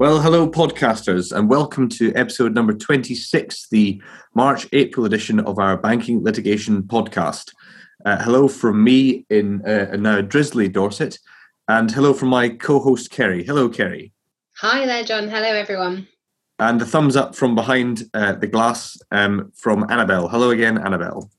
Well, hello, podcasters, and welcome to episode number 26, the March April edition of our banking litigation podcast. Uh, hello from me in uh, now drizzly Dorset, and hello from my co host, Kerry. Hello, Kerry. Hi there, John. Hello, everyone. And a thumbs up from behind uh, the glass um, from Annabelle. Hello again, Annabelle.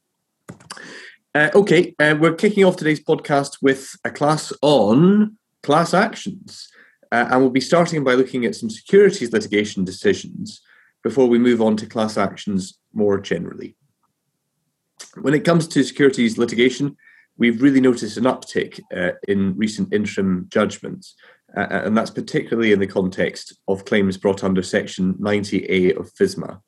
Uh, okay, uh, we're kicking off today's podcast with a class on class actions. Uh, and we'll be starting by looking at some securities litigation decisions before we move on to class actions more generally. When it comes to securities litigation, we've really noticed an uptick uh, in recent interim judgments, uh, uh and that's particularly in the context of claims brought under Section 90A of FISMA.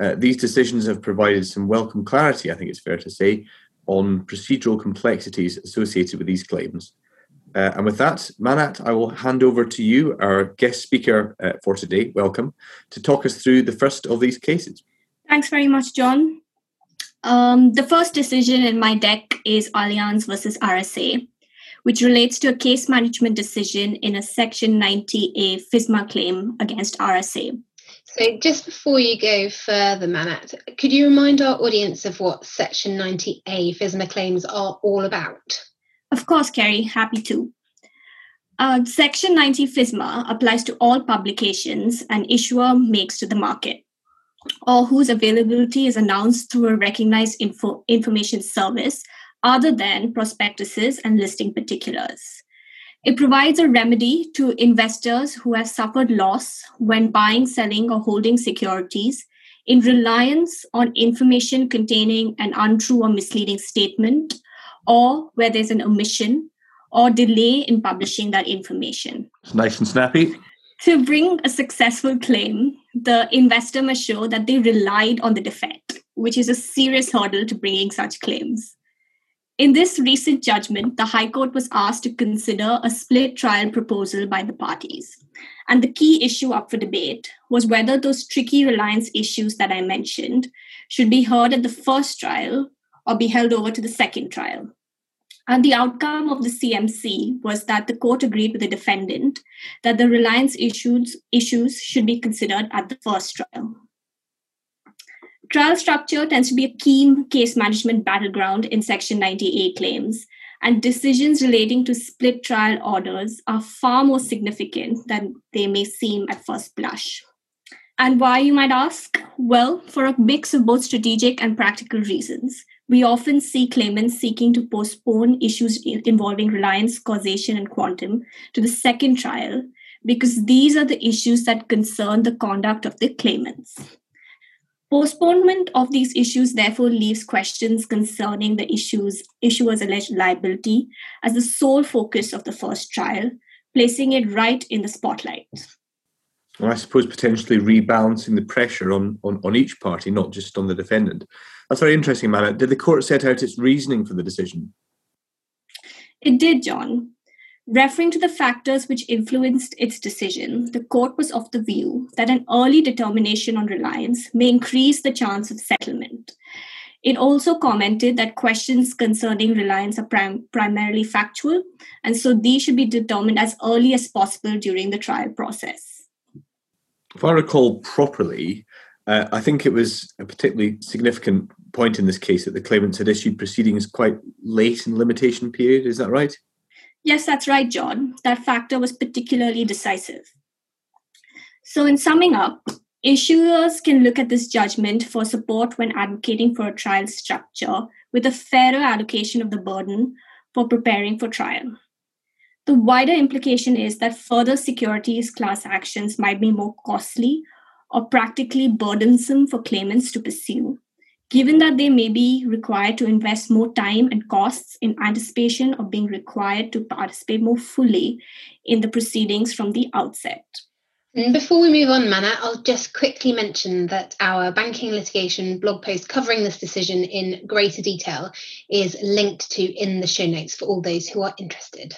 Uh, these decisions have provided some welcome clarity, I think it's fair to say, on procedural complexities associated with these claims. Uh, and with that, Manat, I will hand over to you, our guest speaker uh, for today. Welcome to talk us through the first of these cases. Thanks very much, John. Um, the first decision in my deck is Allianz versus RSA, which relates to a case management decision in a Section 90A FISMA claim against RSA. So, just before you go further, Manat, could you remind our audience of what Section 90A FISMA claims are all about? Of course, Kerry, happy to. Uh, Section 90 FISMA applies to all publications an issuer makes to the market or whose availability is announced through a recognized info- information service other than prospectuses and listing particulars. It provides a remedy to investors who have suffered loss when buying, selling, or holding securities in reliance on information containing an untrue or misleading statement, or where there's an omission or delay in publishing that information. It's nice and snappy. To bring a successful claim, the investor must show that they relied on the defect, which is a serious hurdle to bringing such claims. In this recent judgment, the High Court was asked to consider a split trial proposal by the parties. And the key issue up for debate was whether those tricky reliance issues that I mentioned should be heard at the first trial or be held over to the second trial. And the outcome of the CMC was that the court agreed with the defendant that the reliance issues, issues should be considered at the first trial. Trial structure tends to be a key case management battleground in Section 90A claims, and decisions relating to split trial orders are far more significant than they may seem at first blush. And why, you might ask? Well, for a mix of both strategic and practical reasons. We often see claimants seeking to postpone issues involving reliance, causation, and quantum to the second trial because these are the issues that concern the conduct of the claimants. Postponement of these issues therefore leaves questions concerning the issues, issuer's alleged liability as the sole focus of the first trial, placing it right in the spotlight. Well, I suppose potentially rebalancing the pressure on, on, on each party, not just on the defendant. That's very interesting, Mana. Did the court set out its reasoning for the decision? It did, John. Referring to the factors which influenced its decision, the court was of the view that an early determination on reliance may increase the chance of settlement. It also commented that questions concerning reliance are prim- primarily factual, and so these should be determined as early as possible during the trial process. If I recall properly, uh, I think it was a particularly significant point in this case that the claimants had issued proceedings quite late in limitation period. Is that right? Yes, that's right, John. That factor was particularly decisive. So, in summing up, issuers can look at this judgment for support when advocating for a trial structure with a fairer allocation of the burden for preparing for trial. The wider implication is that further securities class actions might be more costly or practically burdensome for claimants to pursue given that they may be required to invest more time and costs in anticipation of being required to participate more fully in the proceedings from the outset. Mm, before we move on, Mana, I'll just quickly mention that our banking litigation blog post covering this decision in greater detail is linked to in the show notes for all those who are interested.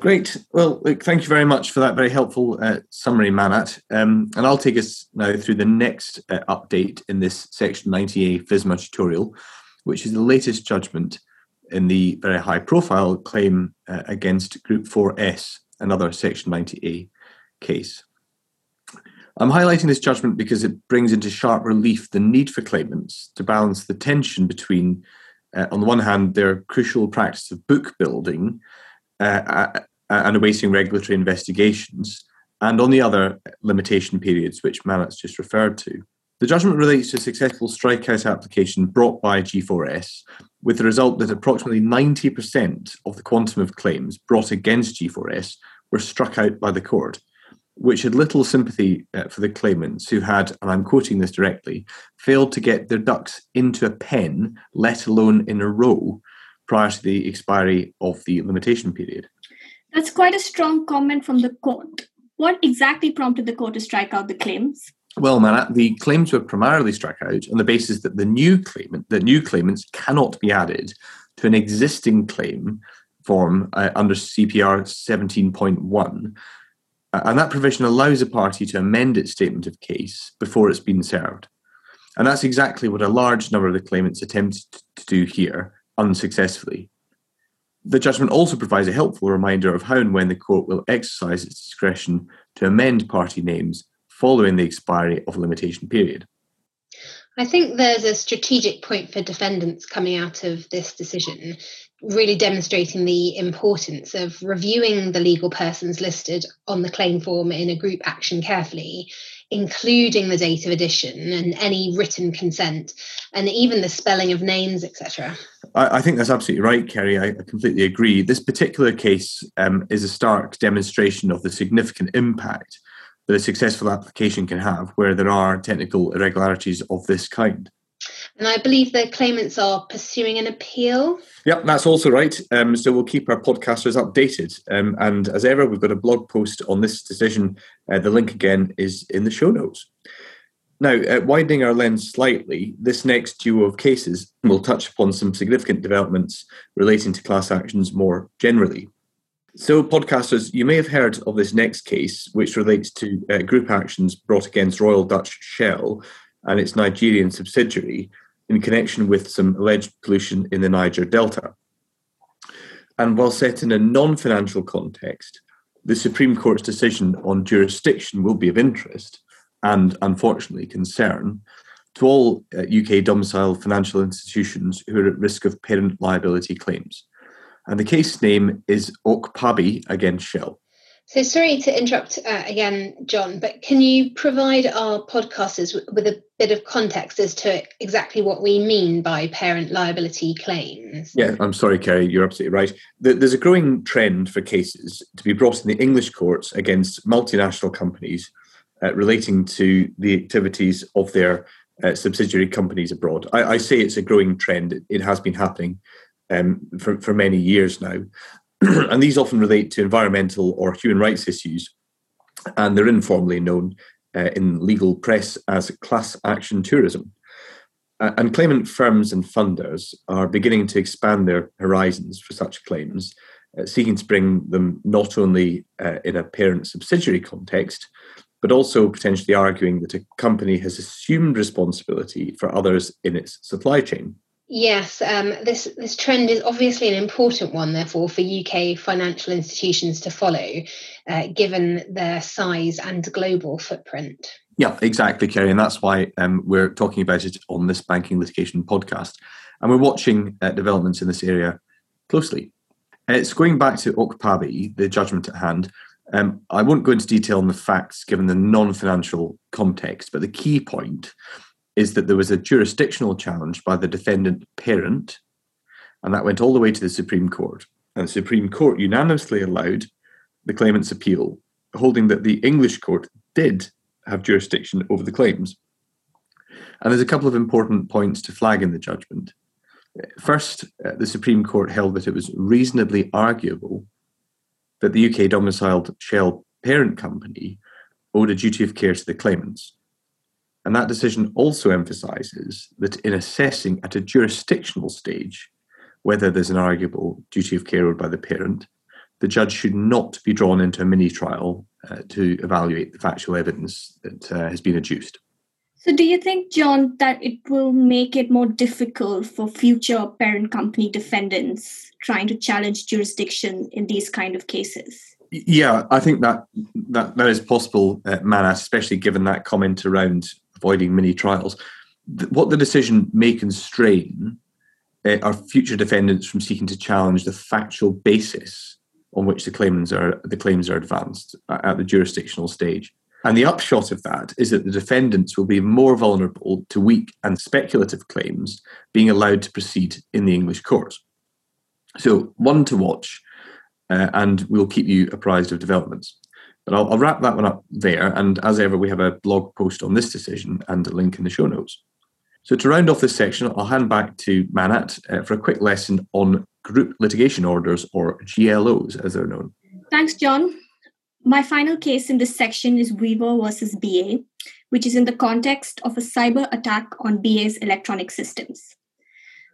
Great. Well, look, thank you very much for that very helpful uh, summary, Manat. Um, and I'll take us now through the next uh, update in this Section 90A FISMA tutorial, which is the latest judgment in the very high profile claim uh, against Group 4S, another Section 90A case. I'm highlighting this judgment because it brings into sharp relief the need for claimants to balance the tension between, uh, on the one hand, their crucial practice of book building uh, uh and awaiting regulatory investigations, and on the other, limitation periods, which Manat's just referred to. The judgment relates to a successful strikeout application brought by G4S, with the result that approximately 90% of the quantum of claims brought against G4S were struck out by the court, which had little sympathy uh, for the claimants who had, and I'm quoting this directly, failed to get their ducks into a pen, let alone in a row, prior to the expiry of the limitation period. That's quite a strong comment from the court. What exactly prompted the court to strike out the claims? Well, Manat, the claims were primarily struck out on the basis that the new claimant, that new claimants cannot be added to an existing claim form uh, under CPR 17.1. Uh, and that provision allows a party to amend its statement of case before it's been served. And that's exactly what a large number of the claimants attempted to do here unsuccessfully. The judgment also provides a helpful reminder of how and when the court will exercise its discretion to amend party names following the expiry of a limitation period. I think there's a strategic point for defendants coming out of this decision, really demonstrating the importance of reviewing the legal persons listed on the claim form in a group action carefully, including the date of addition and any written consent, and even the spelling of names, etc. I, I, think that's absolutely right, Kerry. I, I completely agree. This particular case um, is a stark demonstration of the significant impact that a successful application can have where there are technical irregularities of this kind. And I believe the claimants are pursuing an appeal. Yep, that's also right. Um, so we'll keep our podcasters updated. Um, and as ever, we've got a blog post on this decision. Uh, the link again is in the show notes. Now, uh, widening our lens slightly, this next duo of cases will touch upon some significant developments relating to class actions more generally. So, podcasters, you may have heard of this next case, which relates to uh, group actions brought against Royal Dutch Shell and its Nigerian subsidiary in connection with some alleged pollution in the Niger Delta. And while set in a non financial context, the Supreme Court's decision on jurisdiction will be of interest and, unfortunately, concern to all uh, UK domiciled financial institutions who are at risk of parent liability claims and the case name is Okpabi against Shell. So sorry to interrupt uh, again, John, but can you provide our podcasters with a bit of context as to exactly what we mean by parent liability claims? Yeah, I'm sorry, Kerry, you're absolutely right. There's a growing trend for cases to be brought in the English courts against multinational companies uh, relating to the activities of their uh, subsidiary companies abroad. I, I, say it's a growing trend. It, has been happening um, for, for many years now. and these often relate to environmental or human rights issues, and they're informally known uh, in legal press as class action tourism. Uh, and claimant firms and funders are beginning to expand their horizons for such claims, uh, seeking to bring them not only uh, in a parent subsidiary context, but also potentially arguing that a company has assumed responsibility for others in its supply chain. Yes, um, this this trend is obviously an important one, therefore, for UK financial institutions to follow, uh, given their size and global footprint. Yeah, exactly, Kerry, and that's why um, we're talking about it on this banking litigation podcast, and we're watching uh, developments in this area closely. Uh, it's going back to Okpabi, the judgment at hand. Um, I won't go into detail on the facts given the non-financial context, but the key point is that there was a jurisdictional challenge by the defendant parent, and that went all the way to the Supreme Court. And the Supreme Court unanimously allowed the claimant's appeal, holding that the English court did have jurisdiction over the claims. And there's a couple of important points to flag in the judgment. First, uh, the Supreme Court held that it was reasonably arguable that the UK domiciled Shell parent company owed a duty of care to the claimants. And that decision also emphasises that in assessing at a jurisdictional stage whether there's an arguable duty of care owed by the parent, the judge should not be drawn into a mini trial uh, to evaluate the factual evidence that uh, has been adduced. So, do you think, John, that it will make it more difficult for future parent company defendants trying to challenge jurisdiction in these kind of cases? Yeah, I think that that, that is possible, uh, Manas, especially given that comment around avoiding mini trials. What the decision may constrain uh, are future defendants from seeking to challenge the factual basis on which the claims are the claims are advanced at the jurisdictional stage. And the upshot of that is that the defendants will be more vulnerable to weak and speculative claims being allowed to proceed in the English courts. So, one to watch, uh, and we'll keep you apprised of developments. But I'll, I'll, wrap that one up there. And as ever, we have a blog post on this decision and a link in the show notes. So, to round off this section, I'll hand back to Manat uh, for a quick lesson on group litigation orders, or GLOs as they're known. Thanks, John. My final case in this section is Weaver versus BA, which is in the context of a cyber attack on BA's electronic systems.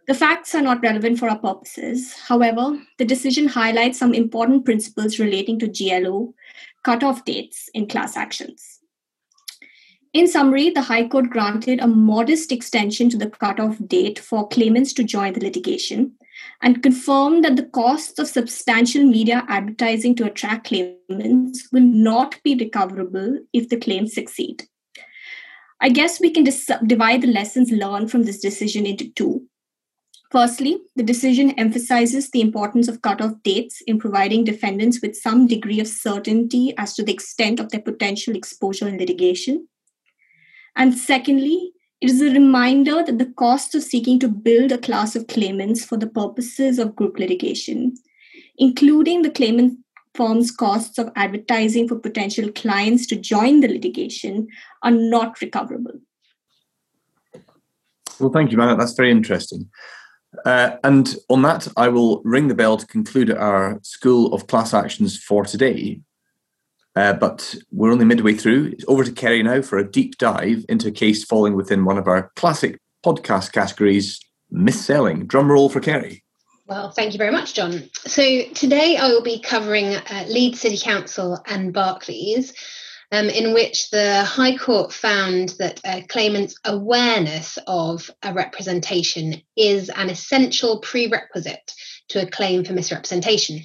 The facts are not relevant for our purposes. However, the decision highlights some important principles relating to GLO cutoff dates in class actions. In summary, the High Court granted a modest extension to the cutoff date for claimants to join the litigation and confirmed that the costs of substantial media advertising to attract claimants will not be recoverable if the claims succeed. I guess we can dis- divide the lessons learned from this decision into two. Firstly, the decision emphasizes the importance of cutoff dates in providing defendants with some degree of certainty as to the extent of their potential exposure in litigation. And secondly, it is a reminder that the cost of seeking to build a class of claimants for the purposes of group litigation, including the claimant firm's costs of advertising for potential clients to join the litigation, are not recoverable. Well, thank you, Matt. That's very interesting. Uh, and on that, I will ring the bell to conclude our School of Class Actions for today. Uh, but we're only midway through. It's over to Kerry now for a deep dive into a case falling within one of our classic podcast categories, mis-selling. Drum roll for Kerry. Well, thank you very much, John. So today I will be covering uh, Leeds City Council and Barclays, um, in which the High Court found that a claimant's awareness of a representation is an essential prerequisite to a claim for misrepresentation.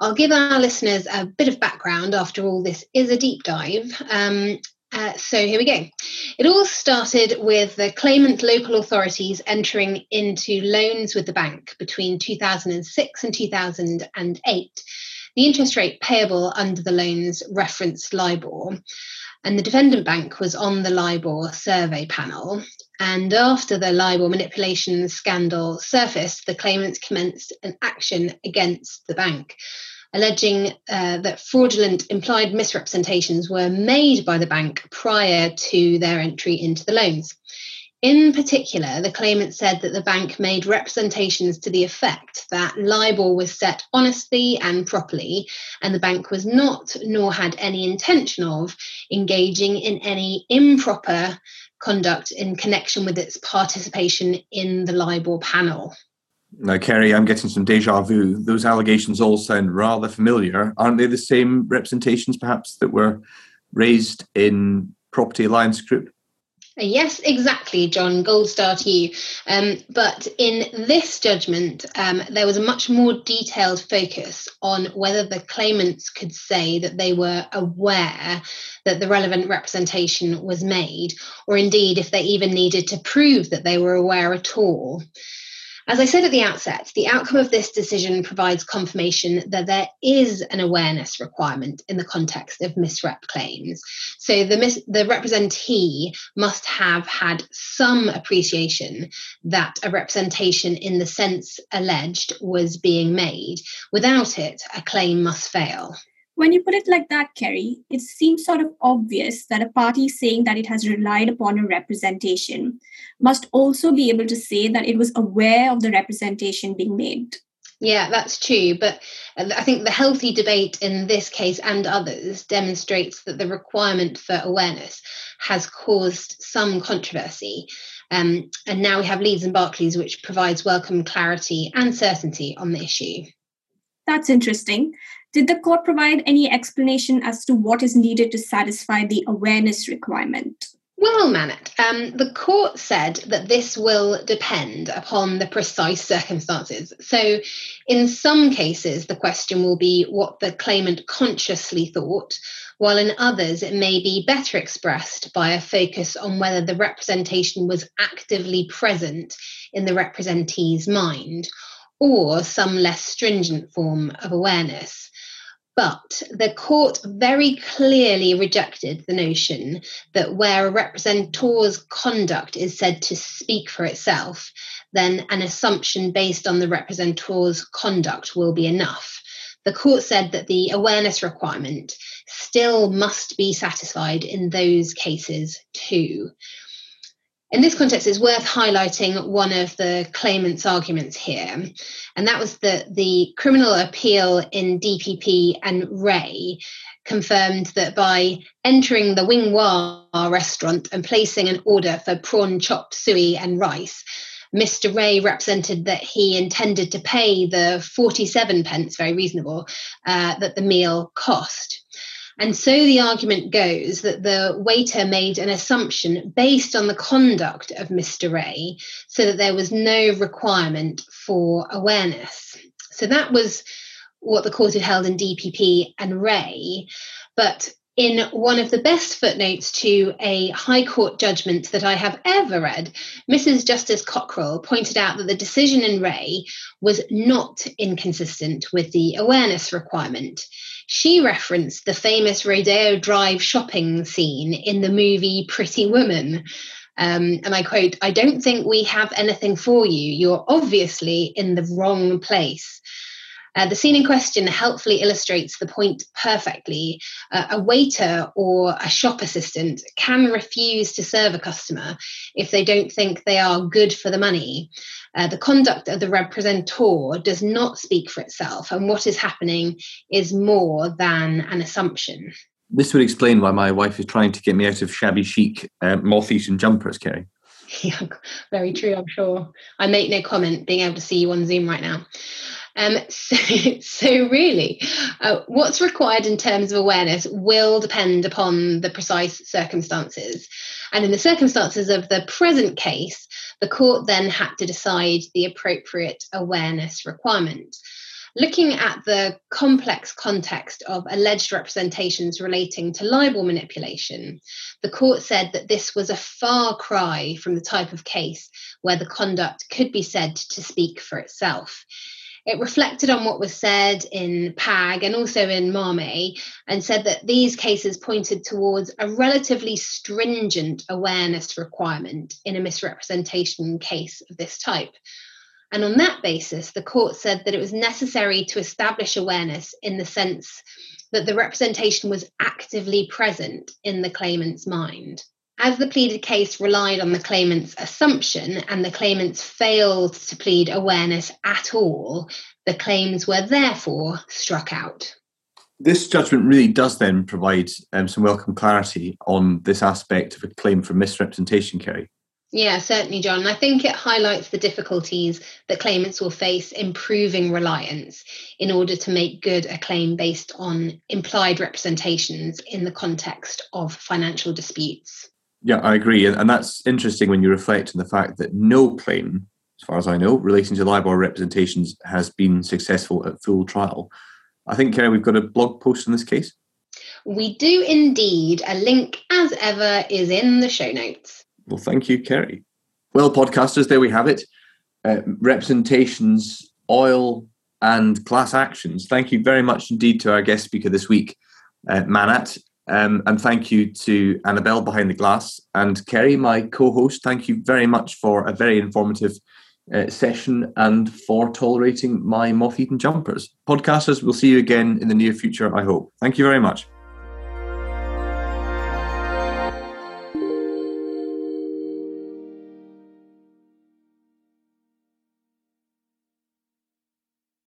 I'll give our listeners a bit of background. After all, this is a deep dive. Um, uh, so here we go. It all started with the claimant local authorities entering into loans with the bank between 2006 and 2008. The interest rate payable under the loans referenced LIBOR, and the defendant bank was on the LIBOR survey panel. And after the LIBOR manipulation scandal surfaced, the claimants commenced an action against the bank, alleging uh, that fraudulent implied misrepresentations were made by the bank prior to their entry into the loans. In particular, the claimant said that the bank made representations to the effect that LIBOR was set honestly and properly, and the bank was not, nor had any intention of, engaging in any improper conduct in connection with its participation in the LIBOR panel. Now, Kerry, I'm getting some deja vu. Those allegations all sound rather familiar. Aren't they the same representations, perhaps, that were raised in Property Alliance Group? Yes, exactly, John. Gold star to you. Um, but in this judgment, um, there was a much more detailed focus on whether the claimants could say that they were aware that the relevant representation was made, or indeed if they even needed to prove that they were aware at all. As I said at the outset, the outcome of this decision provides confirmation that there is an awareness requirement in the context of misrep claims. So the, mis- the representee must have had some appreciation that a representation in the sense alleged was being made. Without it, a claim must fail. When you put it like that, Kerry, it seems sort of obvious that a party saying that it has relied upon a representation must also be able to say that it was aware of the representation being made. Yeah, that's true. But I think the healthy debate in this case and others demonstrates that the requirement for awareness has caused some controversy. Um, and now we have Leeds and Barclays, which provides welcome clarity and certainty on the issue. That's interesting. Did the court provide any explanation as to what is needed to satisfy the awareness requirement? Well, Manat, um, the court said that this will depend upon the precise circumstances. So, in some cases, the question will be what the claimant consciously thought, while in others, it may be better expressed by a focus on whether the representation was actively present in the representee's mind or some less stringent form of awareness. But the court very clearly rejected the notion that where a representor's conduct is said to speak for itself, then an assumption based on the representor's conduct will be enough. The court said that the awareness requirement still must be satisfied in those cases too. In this context, it's worth highlighting one of the claimant's arguments here, and that was that the criminal appeal in DPP and Ray confirmed that by entering the Wing Wah restaurant and placing an order for prawn chop suey and rice, Mr. Ray represented that he intended to pay the 47 pence, very reasonable, uh, that the meal cost. And so the argument goes that the waiter made an assumption based on the conduct of Mr. Ray so that there was no requirement for awareness. So that was what the court had held in DPP and Ray. But in one of the best footnotes to a High Court judgment that I have ever read, Mrs. Justice Cockerill pointed out that the decision in Ray was not inconsistent with the awareness requirement. She referenced the famous Rodeo Drive shopping scene in the movie Pretty Woman. Um, and I quote, I don't think we have anything for you. You're obviously in the wrong place. Uh, the scene in question helpfully illustrates the point perfectly. Uh, a waiter or a shop assistant can refuse to serve a customer if they don't think they are good for the money. Uh, the conduct of the representor does not speak for itself, and what is happening is more than an assumption. This would explain why my wife is trying to get me out of shabby chic uh, moth-eaten jumpers, Kerry. Yeah, very true, I'm sure. I make no comment being able to see you on Zoom right now. Um, so, so, really, uh, what's required in terms of awareness will depend upon the precise circumstances. And in the circumstances of the present case, the court then had to decide the appropriate awareness requirement. Looking at the complex context of alleged representations relating to LIBOR manipulation, the court said that this was a far cry from the type of case where the conduct could be said to speak for itself it reflected on what was said in PAG and also in Marmé and said that these cases pointed towards a relatively stringent awareness requirement in a misrepresentation case of this type. And on that basis, the court said that it was necessary to establish awareness in the sense that the representation was actively present in the claimant's mind. As the pleaded case relied on the claimant's assumption and the claimants failed to plead awareness at all, the claims were therefore struck out. This judgment really does then provide um, some welcome clarity on this aspect of a claim for misrepresentation, Kerry. Yeah, certainly, John. I think it highlights the difficulties that claimants will face in proving reliance in order to make good a claim based on implied representations in the context of financial disputes. Yeah, I agree. And that's interesting when you reflect on the fact that no claim, as far as I know, relating to LIBOR representations has been successful at full trial. I think, Kerry, we've got a blog post in this case. We do indeed. A link, as ever, is in the show notes. Well, thank you, Kerry. Well, podcasters, there we have it. Uh, representations, oil, and class actions. Thank you very much indeed to our guest speaker this week, uh, Manat. Um, and thank you to Annabelle behind the glass and Kerry, my co host. Thank you very much for a very informative uh, session and for tolerating my moth eaten jumpers. Podcasters, we'll see you again in the near future, I hope. Thank you very much.